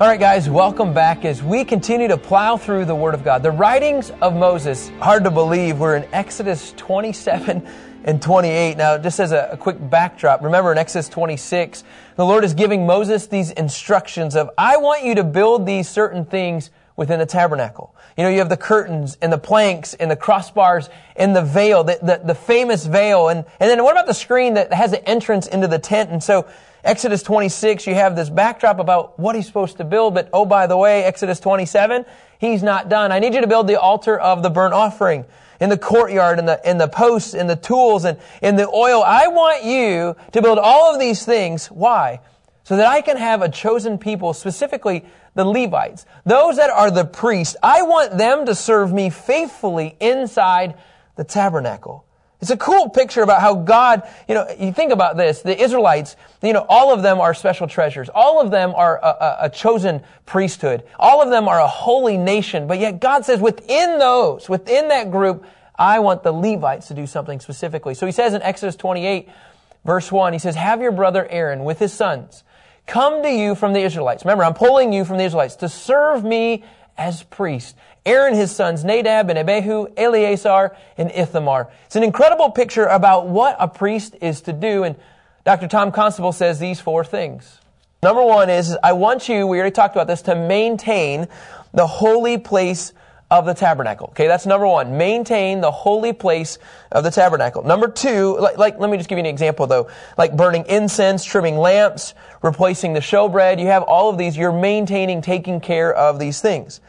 All right, guys, welcome back as we continue to plow through the Word of God. The writings of Moses, hard to believe, we're in Exodus 27 and 28. Now, just as a, a, quick backdrop, remember in Exodus 26, the Lord is giving Moses these instructions of, I want you to build these certain things within the tabernacle. You know, you have the curtains and the planks and the crossbars and the veil, the, the, the famous veil. And, and then what about the screen that has an entrance into the tent? And so, Exodus 26, you have this backdrop about what he's supposed to build, but oh, by the way, Exodus 27, he's not done. I need you to build the altar of the burnt offering in the courtyard and the, and the posts and the tools and in the oil. I want you to build all of these things. Why? So that I can have a chosen people, specifically the Levites, those that are the priests. I want them to serve me faithfully inside the tabernacle. It's a cool picture about how God, you know, you think about this, the Israelites, you know, all of them are special treasures. All of them are a, a, a, chosen priesthood. All of them are a holy nation. But yet God says within those, within that group, I want the Levites to do something specifically. So he says in Exodus 28, verse 1, he says, have your brother Aaron with his sons come to you from the Israelites. Remember, I'm pulling you from the Israelites to serve me as priest. Aaron, his sons, Nadab and Abihu, Eleazar and Ithamar. It's an incredible picture about what a priest is to do. And Dr. Tom Constable says these four things. Number one is, I want you, we already talked about this, to maintain the holy place of the tabernacle. Okay, that's number one. Maintain the holy place of the tabernacle. Number two, like, like, let me just give you an example though. Like burning incense, trimming lamps, replacing the showbread. You have all of these. You're maintaining, taking care of these things.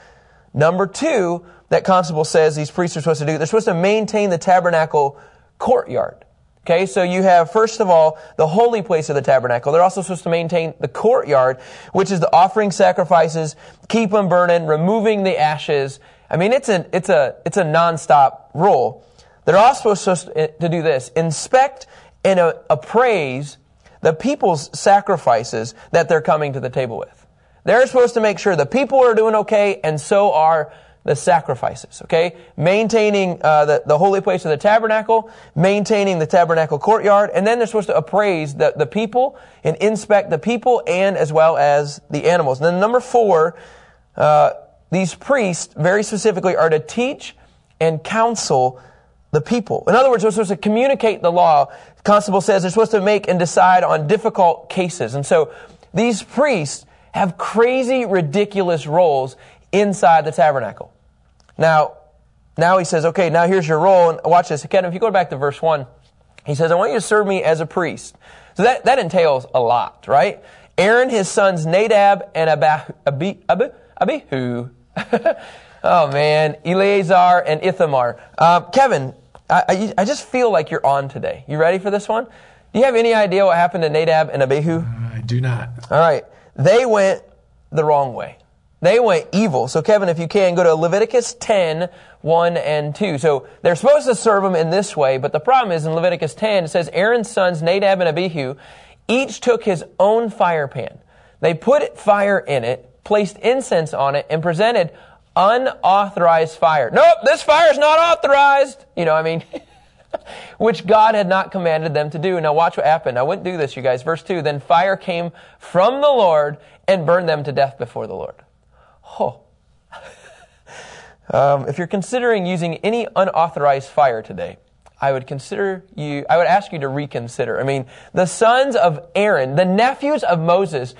Number two, that Constable says these priests are supposed to do, they're supposed to maintain the tabernacle courtyard. Okay, so you have, first of all, the holy place of the tabernacle. They're also supposed to maintain the courtyard, which is the offering sacrifices, keep them burning, removing the ashes. I mean, it's a, it's a, it's a nonstop rule. They're also supposed to do this. Inspect and appraise the people's sacrifices that they're coming to the table with. They're supposed to make sure the people are doing okay, and so are the sacrifices. Okay, maintaining uh, the the holy place of the tabernacle, maintaining the tabernacle courtyard, and then they're supposed to appraise the the people and inspect the people and as well as the animals. And then number four, uh, these priests very specifically are to teach and counsel the people. In other words, they're supposed to communicate the law. The Constable says they're supposed to make and decide on difficult cases. And so these priests have crazy, ridiculous roles inside the tabernacle. Now, now he says, okay, now here's your role. And watch this. Again, if you go back to verse 1, he says, I want you to serve me as a priest. So that, that entails a lot, right? Aaron, his sons Nadab and Abihu, Abihu. oh man, Eleazar and Ithamar. Uh, Kevin, I, I, I, just feel like you're on today. You ready for this one? Do you have any idea what happened to Nadab and Abihu? Uh, I do not. All right. They went the wrong way. They went evil. So Kevin, if you can, go to Leviticus 10, 1 and 2. So they're supposed to serve them in this way, but the problem is in Leviticus 10, it says Aaron's sons, Nadab and Abihu, each took his own fire pan. They put fire in it, placed incense on it, and presented unauthorized fire. Nope, this fire is not authorized. You know, I mean, which God had not commanded them to do. Now watch what happened. I wouldn't do this, you guys. Verse 2, then fire came from the Lord and burned them to death before the Lord. Oh. um, if you're considering using any unauthorized fire today, I would consider you, I would ask you to reconsider. I mean, the sons of Aaron, the nephews of Moses,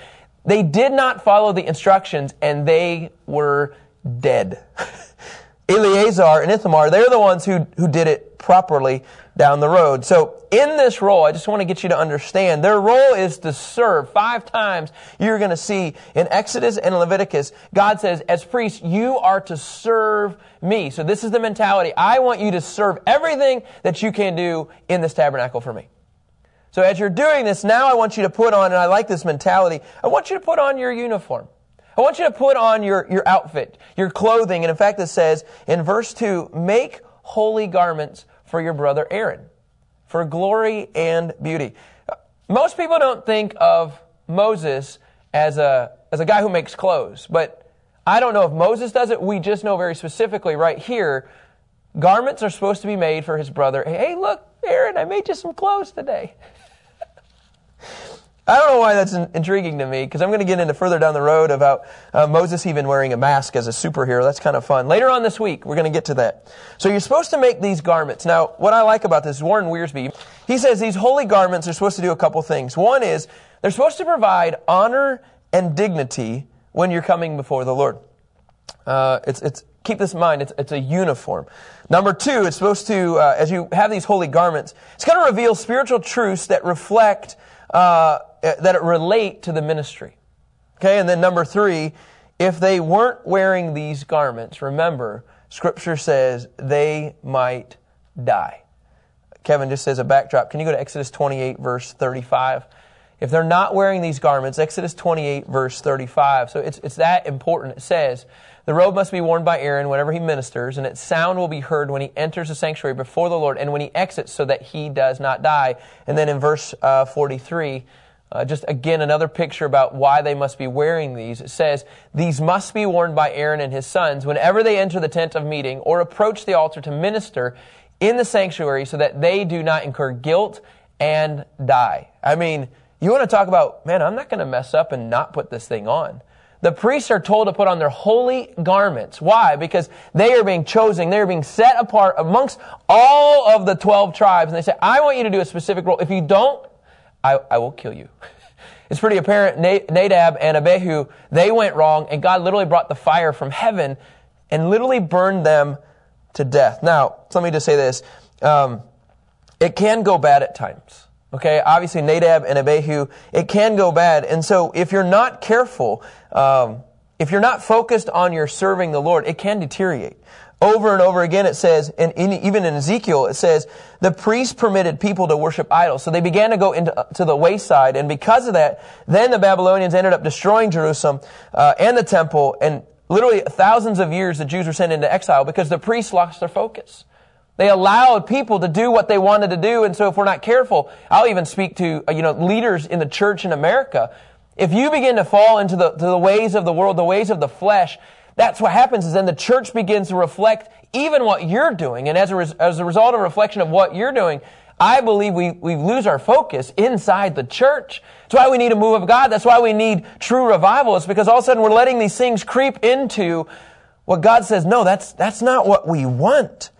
they did not follow the instructions and they were dead. Eleazar and Ithamar, they're the ones who, who did it properly down the road. So in this role, I just want to get you to understand their role is to serve. Five times you're going to see in Exodus and Leviticus, God says, as priests, you are to serve me. So this is the mentality. I want you to serve everything that you can do in this tabernacle for me. So as you're doing this, now I want you to put on, and I like this mentality, I want you to put on your uniform. I want you to put on your, your outfit, your clothing. And in fact, it says in verse 2, make holy garments for your brother Aaron, for glory and beauty. Most people don't think of Moses as a, as a guy who makes clothes, but I don't know if Moses does it. We just know very specifically right here, garments are supposed to be made for his brother. Hey, look, Aaron, I made you some clothes today. I don't know why that's in- intriguing to me because I'm going to get into further down the road about uh, Moses even wearing a mask as a superhero. That's kind of fun. Later on this week, we're going to get to that. So you're supposed to make these garments. Now, what I like about this, is Warren Wiersbe, he says these holy garments are supposed to do a couple things. One is they're supposed to provide honor and dignity when you're coming before the Lord. Uh, it's, it's, keep this in mind, it's, it's a uniform. Number two, it's supposed to, uh, as you have these holy garments, it's going to reveal spiritual truths that reflect uh, that relate to the ministry. Okay, and then number three, if they weren't wearing these garments, remember, Scripture says they might die. Kevin just says a backdrop. Can you go to Exodus 28, verse 35? If they're not wearing these garments, Exodus 28, verse 35. So it's, it's that important. It says, the robe must be worn by Aaron whenever he ministers, and its sound will be heard when he enters the sanctuary before the Lord and when he exits so that he does not die. And then in verse uh, 43, uh, just again another picture about why they must be wearing these. It says, These must be worn by Aaron and his sons whenever they enter the tent of meeting or approach the altar to minister in the sanctuary so that they do not incur guilt and die. I mean, you want to talk about, man, I'm not going to mess up and not put this thing on. The priests are told to put on their holy garments. Why? Because they are being chosen. They are being set apart amongst all of the 12 tribes. And they say, I want you to do a specific role. If you don't, I, I will kill you. it's pretty apparent Nadab and Abihu, they went wrong and God literally brought the fire from heaven and literally burned them to death. Now, let me just say this. Um, it can go bad at times. Okay, obviously Nadab and Abihu, it can go bad. And so if you're not careful, um, if you're not focused on your serving the Lord, it can deteriorate. Over and over again it says, and in, even in Ezekiel it says, the priests permitted people to worship idols. So they began to go into uh, to the wayside, and because of that, then the Babylonians ended up destroying Jerusalem uh, and the temple, and literally thousands of years the Jews were sent into exile because the priests lost their focus. They allowed people to do what they wanted to do. And so if we're not careful, I'll even speak to, uh, you know, leaders in the church in America. If you begin to fall into the, to the ways of the world, the ways of the flesh, that's what happens is then the church begins to reflect even what you're doing. And as a, res, as a result of reflection of what you're doing, I believe we, we lose our focus inside the church. That's why we need a move of God. That's why we need true revival. It's because all of a sudden we're letting these things creep into what God says, no, that's, that's not what we want.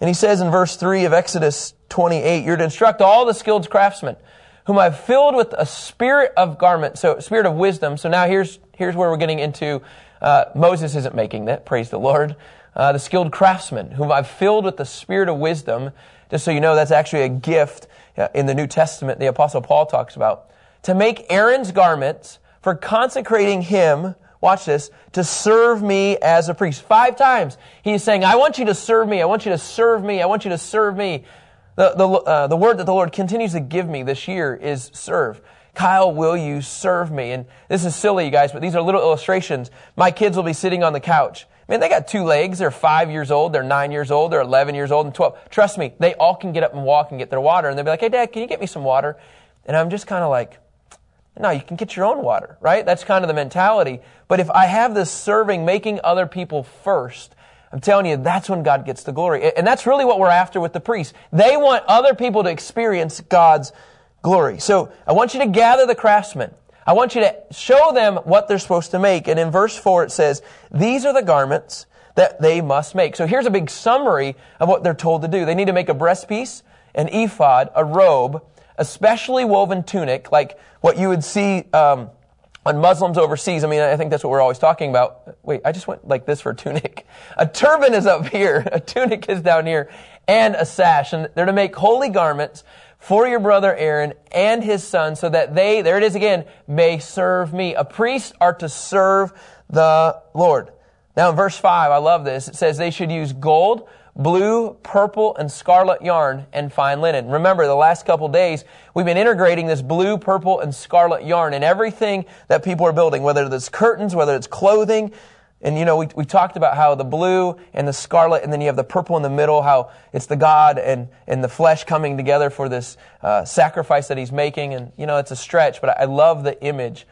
And he says in verse 3 of Exodus 28, you're to instruct all the skilled craftsmen whom I've filled with a spirit of garment, so spirit of wisdom. So now here's, here's where we're getting into, uh, Moses isn't making that, praise the Lord. Uh, the skilled craftsmen whom I've filled with the spirit of wisdom. Just so you know, that's actually a gift uh, in the New Testament the apostle Paul talks about. To make Aaron's garments for consecrating him watch this, to serve me as a priest. Five times he's saying, I want you to serve me. I want you to serve me. I want you to serve me. The, the, uh, the word that the Lord continues to give me this year is serve. Kyle, will you serve me? And this is silly, you guys, but these are little illustrations. My kids will be sitting on the couch. Man, they got two legs. They're five years old. They're nine years old. They're 11 years old and 12. Trust me, they all can get up and walk and get their water. And they'll be like, hey, dad, can you get me some water? And I'm just kind of like, no, you can get your own water, right? That's kind of the mentality. But if I have this serving, making other people first, I'm telling you, that's when God gets the glory. And that's really what we're after with the priests. They want other people to experience God's glory. So I want you to gather the craftsmen. I want you to show them what they're supposed to make. And in verse 4 it says, These are the garments that they must make. So here's a big summary of what they're told to do. They need to make a breastpiece, an ephod, a robe, a specially woven tunic, like what you would see um, on Muslims overseas. I mean, I think that's what we're always talking about. Wait, I just went like this for a tunic. A turban is up here, a tunic is down here, and a sash. And they're to make holy garments for your brother Aaron and his son so that they, there it is again, may serve me. A priest are to serve the Lord. Now in verse 5, I love this. It says they should use gold, blue, purple, and scarlet yarn and fine linen. Remember, the last couple days, we've been integrating this blue, purple, and scarlet yarn in everything that people are building, whether it's curtains, whether it's clothing. And you know, we, we talked about how the blue and the scarlet, and then you have the purple in the middle, how it's the God and, and the flesh coming together for this uh, sacrifice that he's making. And you know, it's a stretch, but I love the image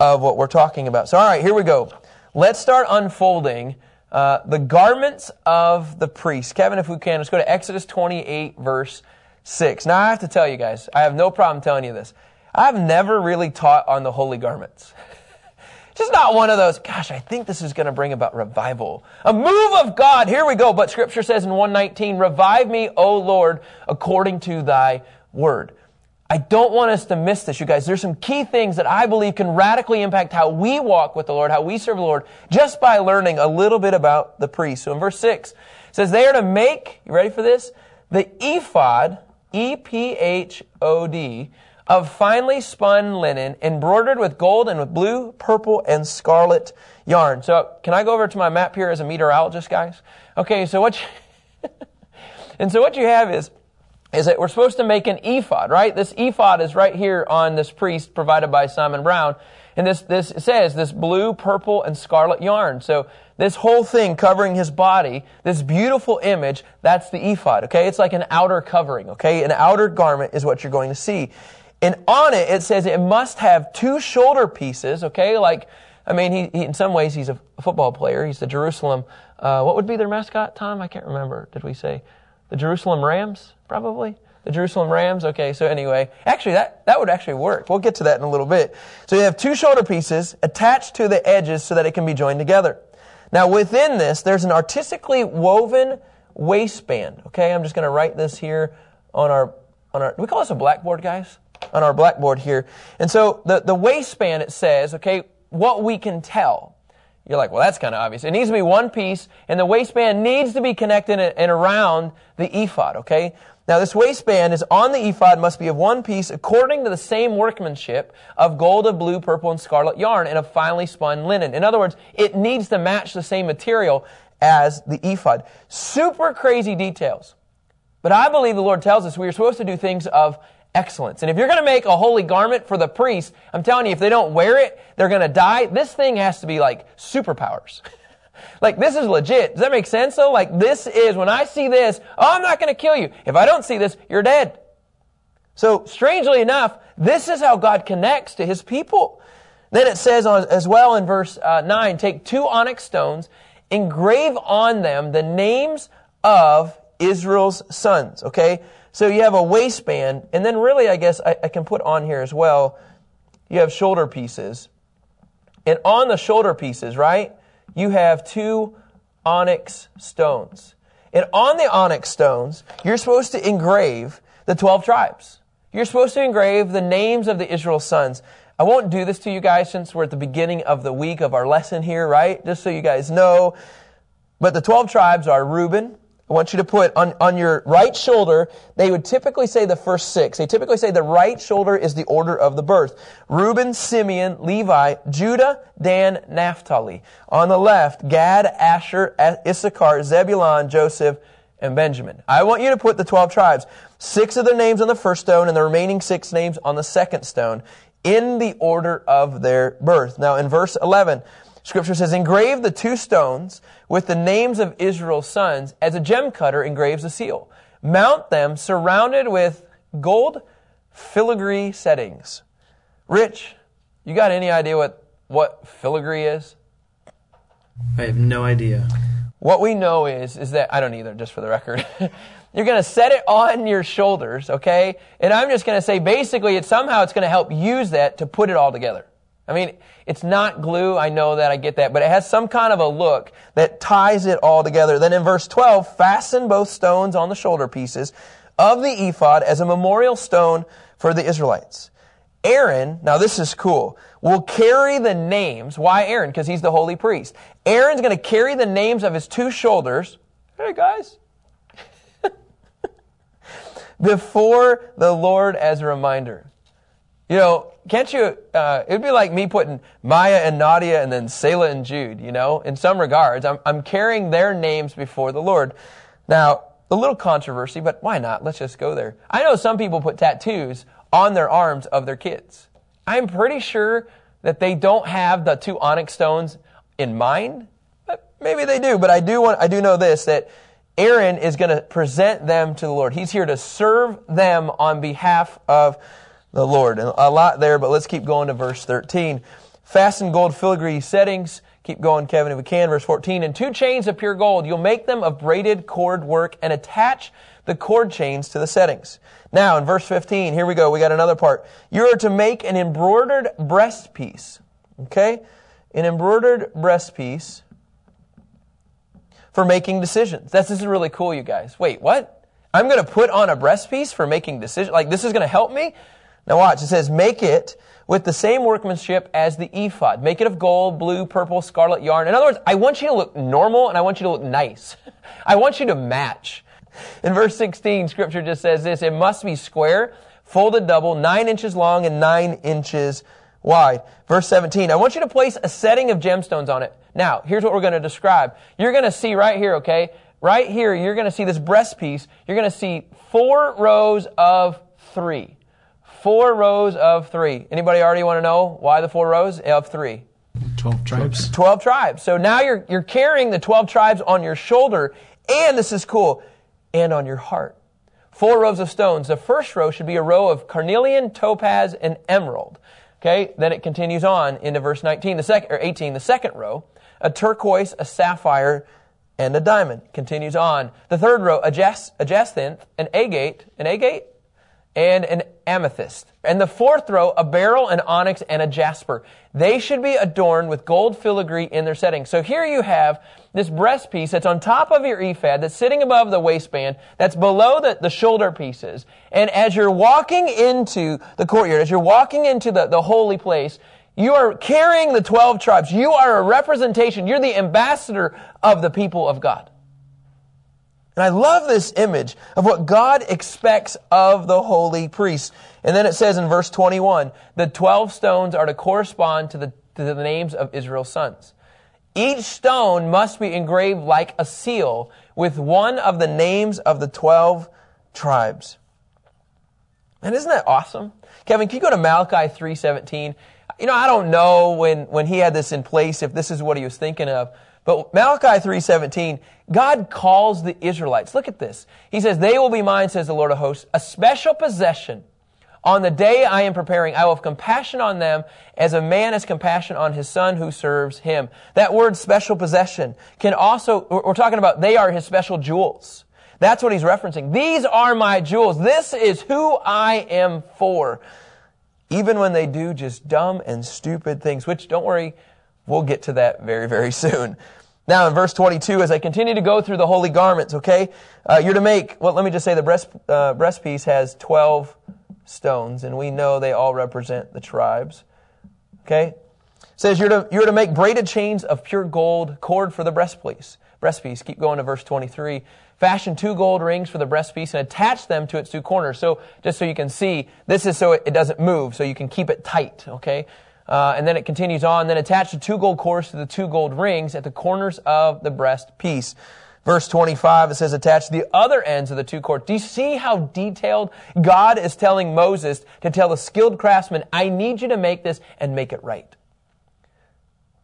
of what we're talking about. So, all right, here we go. Let's start unfolding uh, the garments of the priest. Kevin, if we can, let's go to Exodus 28, verse 6. Now, I have to tell you guys, I have no problem telling you this. I've never really taught on the holy garments. Just not one of those, gosh, I think this is going to bring about revival. A move of God. Here we go. But scripture says in 119, revive me, O Lord, according to thy word. I don't want us to miss this, you guys. There's some key things that I believe can radically impact how we walk with the Lord, how we serve the Lord, just by learning a little bit about the priest. So in verse 6, it says they are to make, you ready for this? The ephod, E-P-H-O-D, of finely spun linen, embroidered with gold and with blue, purple, and scarlet yarn. So, can I go over to my map here as a meteorologist, guys? Okay, so what you, and so what you have is, is that we're supposed to make an ephod, right? This ephod is right here on this priest provided by Simon Brown. And this, this says this blue, purple, and scarlet yarn. So this whole thing covering his body, this beautiful image, that's the ephod, okay? It's like an outer covering, okay? An outer garment is what you're going to see. And on it, it says it must have two shoulder pieces, okay? Like, I mean, he, he in some ways, he's a football player. He's the Jerusalem, uh, what would be their mascot, Tom? I can't remember. Did we say the Jerusalem Rams? Probably. The Jerusalem Rams? Okay, so anyway, actually that, that would actually work. We'll get to that in a little bit. So you have two shoulder pieces attached to the edges so that it can be joined together. Now within this, there's an artistically woven waistband. Okay, I'm just going to write this here on our, on our, do we call this a blackboard, guys? on our blackboard here. And so the, the waistband, it says, okay, what we can tell. You're like, well, that's kind of obvious. It needs to be one piece, and the waistband needs to be connected and around the ephod, okay? Now, this waistband is on the ephod, must be of one piece, according to the same workmanship of gold, of blue, purple, and scarlet yarn, and of finely spun linen. In other words, it needs to match the same material as the ephod. Super crazy details. But I believe the Lord tells us we are supposed to do things of excellence. And if you're going to make a holy garment for the priest, I'm telling you, if they don't wear it, they're going to die. This thing has to be like superpowers. like this is legit. Does that make sense though? Like this is, when I see this, oh, I'm not going to kill you. If I don't see this, you're dead. So strangely enough, this is how God connects to his people. Then it says as well in verse uh, 9, take two onyx stones, engrave on them the names of Israel's sons. Okay? So you have a waistband, and then really, I guess I, I, can put on here as well, you have shoulder pieces. And on the shoulder pieces, right, you have two onyx stones. And on the onyx stones, you're supposed to engrave the 12 tribes. You're supposed to engrave the names of the Israel sons. I won't do this to you guys since we're at the beginning of the week of our lesson here, right? Just so you guys know. But the 12 tribes are Reuben, I want you to put on, on your right shoulder, they would typically say the first six. They typically say the right shoulder is the order of the birth. Reuben, Simeon, Levi, Judah, Dan, Naphtali. On the left, Gad, Asher, Issachar, Zebulun, Joseph, and Benjamin. I want you to put the 12 tribes, six of their names on the first stone and the remaining six names on the second stone in the order of their birth. Now in verse 11, Scripture says, engrave the two stones with the names of Israel's sons as a gem cutter engraves a seal. Mount them surrounded with gold filigree settings. Rich, you got any idea what, what filigree is? I have no idea. What we know is, is that, I don't either, just for the record. You're going to set it on your shoulders, okay? And I'm just going to say basically it somehow it's going to help use that to put it all together. I mean, it's not glue. I know that. I get that. But it has some kind of a look that ties it all together. Then in verse 12, fasten both stones on the shoulder pieces of the ephod as a memorial stone for the Israelites. Aaron, now this is cool, will carry the names. Why Aaron? Because he's the holy priest. Aaron's going to carry the names of his two shoulders. Hey guys. before the Lord as a reminder. You know, can't you, uh, it'd be like me putting Maya and Nadia and then Selah and Jude, you know, in some regards. I'm, I'm carrying their names before the Lord. Now, a little controversy, but why not? Let's just go there. I know some people put tattoos on their arms of their kids. I'm pretty sure that they don't have the two onyx stones in mind. But maybe they do, but I do want, I do know this, that Aaron is going to present them to the Lord. He's here to serve them on behalf of the Lord. And a lot there, but let's keep going to verse 13. Fasten gold filigree settings. Keep going, Kevin, if we can. Verse 14. And two chains of pure gold. You'll make them of braided cord work and attach the cord chains to the settings. Now, in verse 15, here we go. We got another part. You are to make an embroidered breast piece. Okay? An embroidered breast piece for making decisions. That's, this is really cool, you guys. Wait, what? I'm going to put on a breast piece for making decisions? Like, this is going to help me? Now watch. It says, make it with the same workmanship as the ephod. Make it of gold, blue, purple, scarlet yarn. In other words, I want you to look normal and I want you to look nice. I want you to match. In verse 16, scripture just says this, it must be square, folded double, nine inches long and nine inches wide. Verse 17, I want you to place a setting of gemstones on it. Now, here's what we're going to describe. You're going to see right here, okay? Right here, you're going to see this breast piece. You're going to see four rows of three. Four rows of three. Anybody already want to know why the four rows of three? 12 tribes. 12 tribes. So now you're, you're carrying the 12 tribes on your shoulder, and this is cool, and on your heart. Four rows of stones. The first row should be a row of carnelian, topaz, and emerald. Okay, then it continues on into verse 19, the second, or 18, the second row, a turquoise, a sapphire, and a diamond. Continues on. The third row, a, jas- a jacinth, an agate, an agate, and an amethyst. And the fourth row, a beryl, an onyx, and a jasper. They should be adorned with gold filigree in their setting. So here you have this breast piece that's on top of your ephod, that's sitting above the waistband, that's below the, the shoulder pieces. And as you're walking into the courtyard, as you're walking into the, the holy place, you are carrying the 12 tribes. You are a representation. You're the ambassador of the people of God. And I love this image of what God expects of the holy priest. And then it says in verse 21, the 12 stones are to correspond to the, to the names of Israel's sons. Each stone must be engraved like a seal with one of the names of the 12 tribes. And isn't that awesome? Kevin, can you go to Malachi 3.17? You know, I don't know when, when he had this in place, if this is what he was thinking of. But Malachi 3:17, God calls the Israelites. Look at this. He says, "They will be mine," says the Lord of hosts, "a special possession. On the day I am preparing, I will have compassion on them as a man has compassion on his son who serves him." That word special possession can also we're talking about they are his special jewels. That's what he's referencing. These are my jewels. This is who I am for. Even when they do just dumb and stupid things, which don't worry, we'll get to that very, very soon. Now in verse 22, as I continue to go through the holy garments, okay, uh, you're to make, well, let me just say the breast, uh, breast piece has 12 stones, and we know they all represent the tribes. Okay? It says you're to, you're to make braided chains of pure gold cord for the breastpiece. Breastpiece. Keep going to verse 23. Fashion two gold rings for the breastpiece and attach them to its two corners. So, just so you can see, this is so it, it doesn't move, so you can keep it tight, okay? Uh, and then it continues on. Then attach the two gold cords to the two gold rings at the corners of the breast piece. Verse 25, it says, attach the other ends of the two cords. Do you see how detailed God is telling Moses to tell the skilled craftsman, I need you to make this and make it right?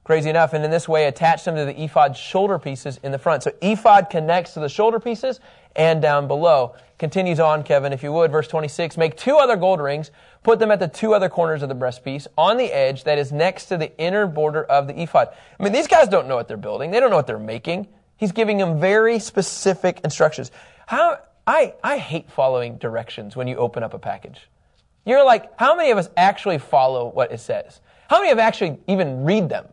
Crazy enough, and in this way, attach them to the ephod shoulder pieces in the front. So ephod connects to the shoulder pieces and down below. Continues on, Kevin, if you would. Verse 26, make two other gold rings, put them at the two other corners of the breastpiece on the edge that is next to the inner border of the ephod. I mean, these guys don't know what they're building. They don't know what they're making. He's giving them very specific instructions. How, I, I hate following directions when you open up a package. You're like, how many of us actually follow what it says? How many of actually even read them?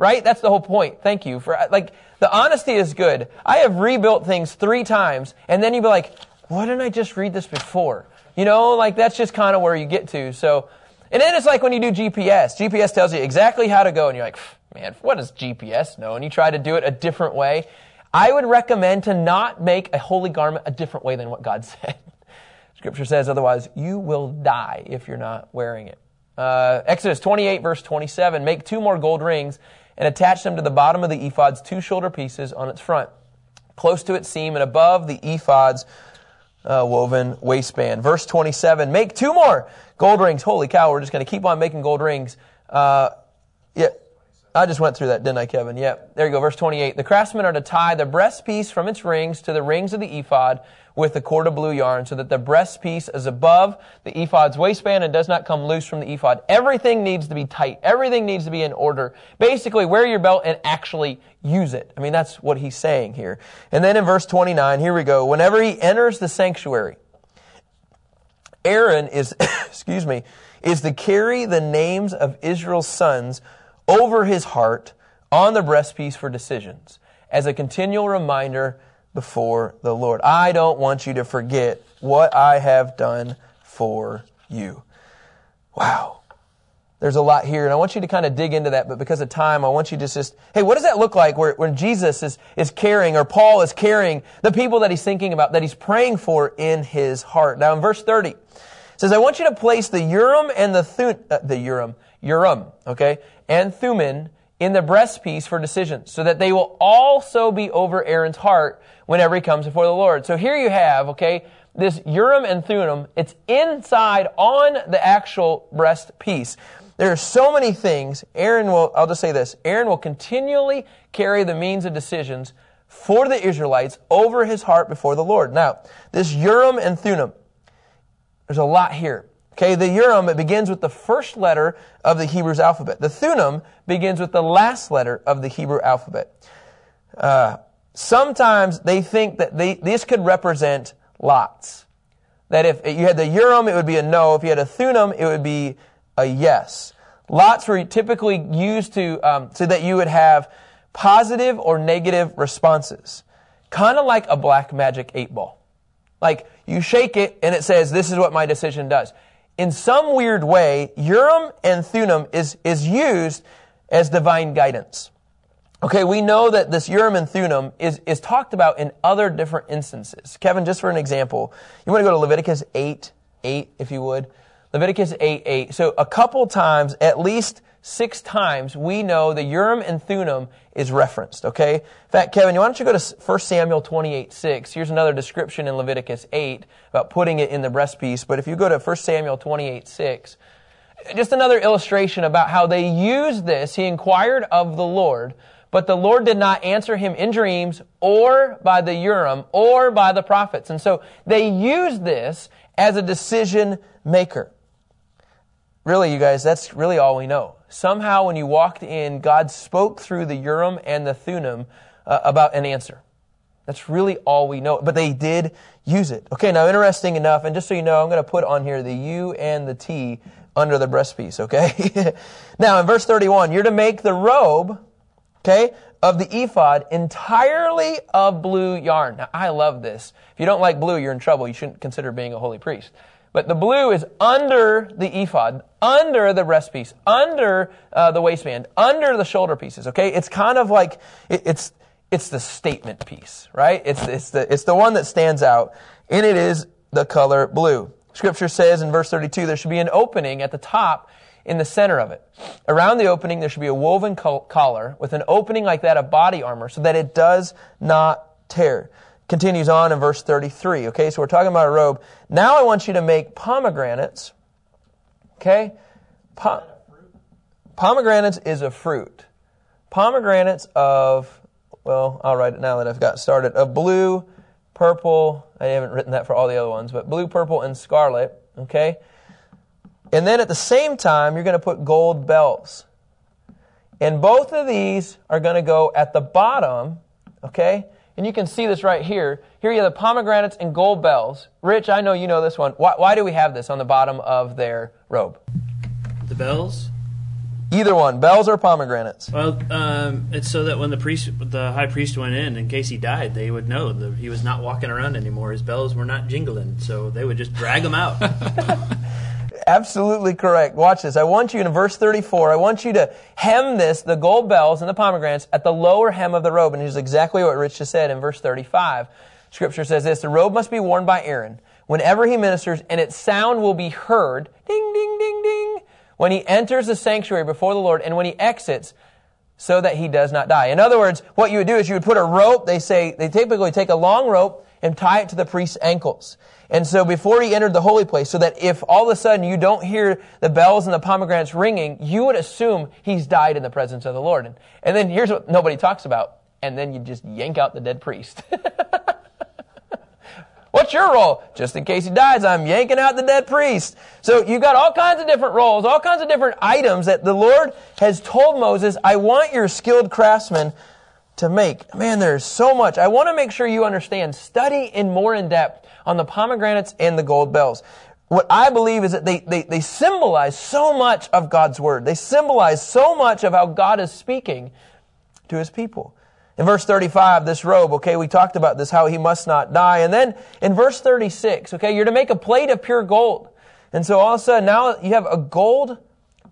Right? That's the whole point. Thank you for, like, the honesty is good. I have rebuilt things three times, and then you'd be like, why didn't I just read this before? You know, like, that's just kind of where you get to. So, and then it's like when you do GPS. GPS tells you exactly how to go, and you're like, man, what does GPS know? And you try to do it a different way. I would recommend to not make a holy garment a different way than what God said. Scripture says otherwise, you will die if you're not wearing it. Uh, Exodus 28, verse 27 Make two more gold rings and attach them to the bottom of the ephod's two shoulder pieces on its front, close to its seam and above the ephod's uh, woven waistband. Verse 27, make two more gold rings. Holy cow, we're just going to keep on making gold rings. Uh, yeah, I just went through that, didn't I, Kevin? Yeah, there you go. Verse 28. The craftsmen are to tie the breast piece from its rings to the rings of the ephod with the cord of blue yarn so that the breastpiece is above the ephod's waistband and does not come loose from the ephod. Everything needs to be tight. Everything needs to be in order. Basically, wear your belt and actually use it. I mean, that's what he's saying here. And then in verse 29, here we go. Whenever he enters the sanctuary, Aaron is, excuse me, is to carry the names of Israel's sons over his heart on the breastpiece for decisions as a continual reminder before the Lord. I don't want you to forget what I have done for you. Wow. There's a lot here, and I want you to kind of dig into that, but because of time, I want you to just, hey, what does that look like where, when Jesus is, is carrying, or Paul is carrying the people that he's thinking about, that he's praying for in his heart? Now, in verse 30, it says, I want you to place the Urim and the, Thun, uh, the Urim, Urim, okay, and Thummim in the breastpiece for decisions, so that they will also be over Aaron's heart whenever he comes before the Lord. So here you have, okay, this Urim and Thummim. It's inside on the actual breast piece. There are so many things. Aaron will, I'll just say this, Aaron will continually carry the means of decisions for the Israelites over his heart before the Lord. Now, this Urim and Thummim, there's a lot here. Okay, the Urim, it begins with the first letter of the Hebrew's alphabet. The Thummim begins with the last letter of the Hebrew alphabet. Uh, sometimes they think that they, this could represent lots. That if you had the Urim, it would be a no. If you had a Thummim, it would be a yes. Lots were typically used to, um, so that you would have positive or negative responses. Kind of like a black magic eight ball. Like, you shake it and it says, this is what my decision does in some weird way, Urim and Thummim is, is used as divine guidance. Okay, we know that this Urim and Thummim is, is talked about in other different instances. Kevin, just for an example, you want to go to Leviticus 8, 8, if you would. Leviticus 8, 8. So a couple times, at least six times, we know the Urim and Thummim is referenced, okay? In fact, Kevin, why don't you go to 1 Samuel 28, 6. Here's another description in Leviticus 8 about putting it in the breastpiece. But if you go to 1 Samuel 28, 6, just another illustration about how they used this. He inquired of the Lord, but the Lord did not answer him in dreams or by the Urim or by the prophets. And so they used this as a decision maker. Really, you guys, that's really all we know somehow when you walked in, God spoke through the Urim and the Thummim uh, about an answer. That's really all we know. But they did use it. Okay, now interesting enough, and just so you know, I'm going to put on here the U and the T under the breastpiece, okay? now in verse 31, you're to make the robe, okay, of the ephod entirely of blue yarn. Now I love this. If you don't like blue, you're in trouble. You shouldn't consider being a holy priest. But the blue is under the ephod, under the breast piece, under uh, the waistband, under the shoulder pieces. Okay, it's kind of like it, it's it's the statement piece, right? It's it's the it's the one that stands out, and it is the color blue. Scripture says in verse 32 there should be an opening at the top in the center of it. Around the opening there should be a woven collar with an opening like that of body armor so that it does not tear continues on in verse 33. Okay, so we're talking about a robe. Now I want you to make pomegranates. Okay? Po- pomegranates is a fruit. Pomegranates of, well, I'll write it now that I've got started, of blue, purple, I haven't written that for all the other ones, but blue, purple, and scarlet. Okay? And then at the same time, you're going to put gold bells. And both of these are going to go at the bottom, okay? And you can see this right here. Here you have the pomegranates and gold bells. Rich, I know you know this one. Why, why do we have this on the bottom of their robe? The bells? Either one, bells or pomegranates. Well, um, it's so that when the priest, the high priest went in, in case he died, they would know that he was not walking around anymore. His bells were not jingling, so they would just drag him out. absolutely correct. Watch this. I want you in verse 34, I want you to hem this, the gold bells and the pomegranates, at the lower hem of the robe. And here's exactly what Rich just said in verse 35. Scripture says this, the robe must be worn by Aaron whenever he ministers, and its sound will be heard, ding, ding, ding, ding, when he enters the sanctuary before the Lord, and when he exits, so that he does not die. In other words, what you would do is you would put a rope, they say, they typically take a long rope and tie it to the priest's ankles. And so before he entered the holy place, so that if all of a sudden you don't hear the bells and the pomegranates ringing, you would assume he's died in the presence of the Lord. And, and then here's what nobody talks about. And then you just yank out the dead priest. What's your role? Just in case he dies, I'm yanking out the dead priest. So you've got all kinds of different roles, all kinds of different items that the Lord has told Moses, I want your skilled craftsmen to make. Man, there's so much. I want to make sure you understand. Study in more in depth on the pomegranates and the gold bells. What I believe is that they, they, they symbolize so much of God's word. They symbolize so much of how God is speaking to his people. In verse 35, this robe, okay, we talked about this, how he must not die. And then in verse 36, okay, you're to make a plate of pure gold. And so all of a sudden now you have a gold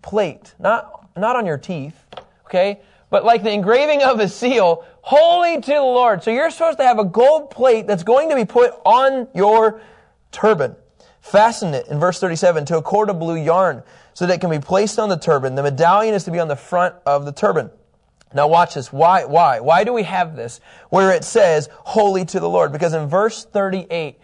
plate, not, not on your teeth, okay, but like the engraving of a seal, holy to the Lord. So you're supposed to have a gold plate that's going to be put on your turban. Fasten it in verse 37 to a cord of blue yarn so that it can be placed on the turban. The medallion is to be on the front of the turban. Now watch this. Why, why? Why do we have this? Where it says, holy to the Lord. Because in verse 38,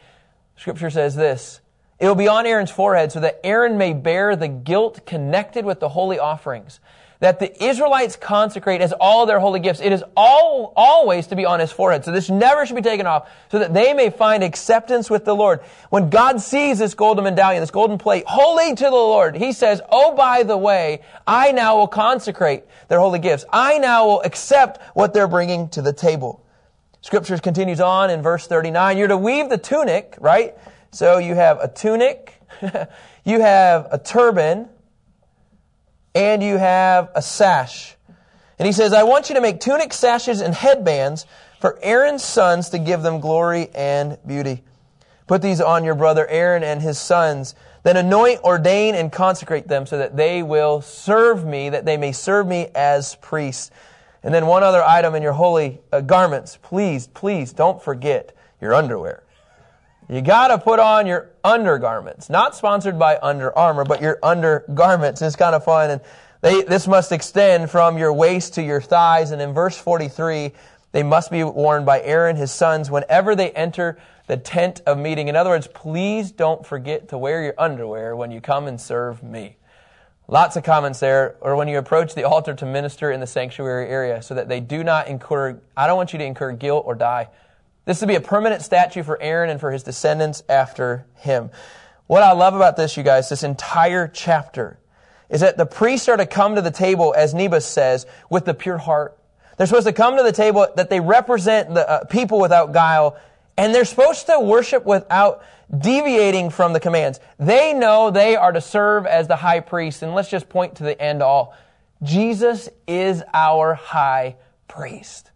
scripture says this, it will be on Aaron's forehead so that Aaron may bear the guilt connected with the holy offerings that the Israelites consecrate as all their holy gifts. It is all, always to be on his forehead. So this never should be taken off so that they may find acceptance with the Lord. When God sees this golden medallion, this golden plate, holy to the Lord, he says, Oh, by the way, I now will consecrate their holy gifts. I now will accept what they're bringing to the table. Scriptures continues on in verse 39. You're to weave the tunic, right? So you have a tunic, you have a turban, and you have a sash. And he says, I want you to make tunic sashes and headbands for Aaron's sons to give them glory and beauty. Put these on your brother Aaron and his sons. Then anoint, ordain, and consecrate them so that they will serve me, that they may serve me as priests. And then one other item in your holy uh, garments. Please, please don't forget your underwear. You gotta put on your undergarments. Not sponsored by Under Armour, but your undergarments. It's kind of fun. And they, this must extend from your waist to your thighs. And in verse 43, they must be worn by Aaron, his sons, whenever they enter the tent of meeting. In other words, please don't forget to wear your underwear when you come and serve me. Lots of comments there, or when you approach the altar to minister in the sanctuary area, so that they do not incur, I don't want you to incur guilt or die. This would be a permanent statue for Aaron and for his descendants after him. What I love about this, you guys, this entire chapter, is that the priests are to come to the table, as Nebus says, with the pure heart. They're supposed to come to the table that they represent the uh, people without guile, and they're supposed to worship without deviating from the commands. They know they are to serve as the high priest, and let's just point to the end all. Jesus is our high priest.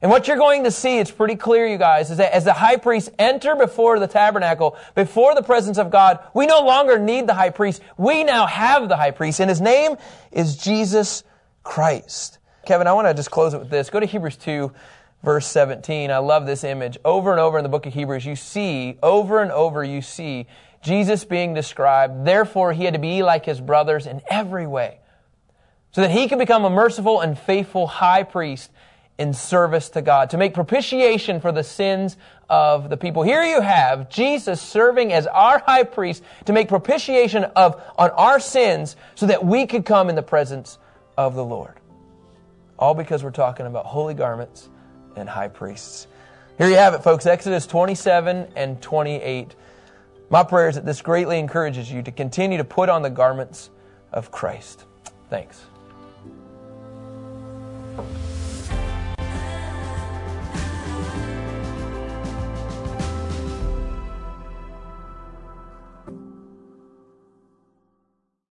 And what you're going to see, it's pretty clear, you guys, is that as the high priests enter before the tabernacle, before the presence of God, we no longer need the high priest. We now have the high priest, and his name is Jesus Christ. Kevin, I want to just close it with this. Go to Hebrews 2, verse 17. I love this image. Over and over in the book of Hebrews, you see, over and over, you see Jesus being described. Therefore, he had to be like his brothers in every way, so that he could become a merciful and faithful high priest in service to God, to make propitiation for the sins of the people. Here you have Jesus serving as our high priest to make propitiation of, on our sins so that we could come in the presence of the Lord. All because we're talking about holy garments and high priests. Here you have it, folks. Exodus 27 and 28. My prayer is that this greatly encourages you to continue to put on the garments of Christ. Thanks.